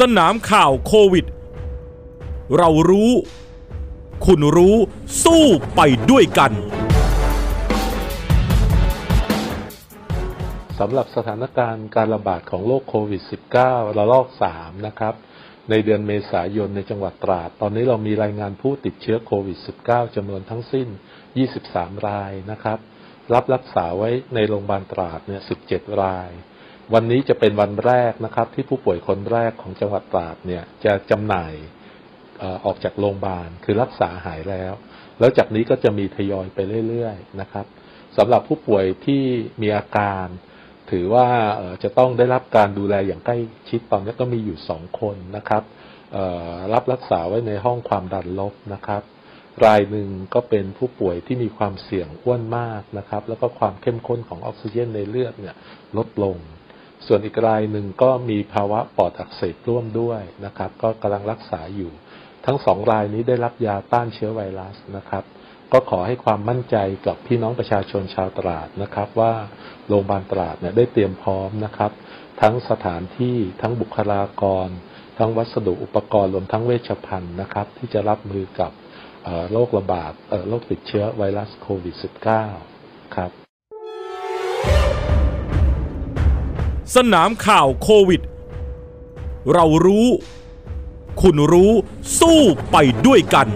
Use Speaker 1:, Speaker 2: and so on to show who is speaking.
Speaker 1: สนามข่าวโควิด เรารู้ คุณรู้สู้ไปด้วยกัน
Speaker 2: สำหรับสถานการณ์การระบาดของโรคโควิด -19 ระลอก 3 นะครับ ในเดือนเมษายนในจังหวัดตราด ตอนนี้เรามีรายงานผู้ติดเชื้อโควิด -19 จำนวนทั้งสิ้น 23 รายนะครับ รับรักษาไว้ในโรงพยาบาลตราดเนี่ย 17 ราย วันนี้จะเป็นวันแรกนะครับ ที่ผู้ป่วยคนแรกของจังหวัดตราดเนี่ยจะจำหน่ายออกจากโรงพยาบาลคือรักษาหายแล้ว แล้วจากนี้ก็จะมีทยอยไปเรื่อยๆนะครับสำหรับผู้ป่วยที่มีอาการ ถือว่าจะต้องได้รับการดูแลอย่างใกล้ชิดตอนนี้ก็มีอยู่สองคนนะครับรับรักษาไว้ในห้องความดันลบนะครับ รายหนึ่งก็เป็นผู้ป่วยที่มีความเสี่ยงอ้วนมากนะครับ แล้วก็ความเข้มข้นของออกซิเจนในเลือดเนี่ยลดลง ส่วนอีกรายหนึ่งก็มีภาวะปอดอักเสบร่วมด้วยนะครับ ก็กำลังรักษาอยู่ ทั้งสองรายนี้ได้รับยาต้านเชื้อไวรัสนะครับ ก็ขอให้ความมั่นใจกับพี่น้องประชาชนชาวตราดนะครับ ว่าโรงพยาบาลตราดเนี่ยได้เตรียมพร้อมนะครับ ทั้งสถานที่ทั้งบุคลากร ทั้งวัสดุอุปกรณ์รวมทั้งเวชภัณฑ์นะครับ ที่จะรับมือกับโรคระบาดโรคติดเชื้อไวรัสโควิด -19 ครับ
Speaker 1: สนามข่าวโควิด เรารู้ คุณรู้สู้ไปด้วยกัน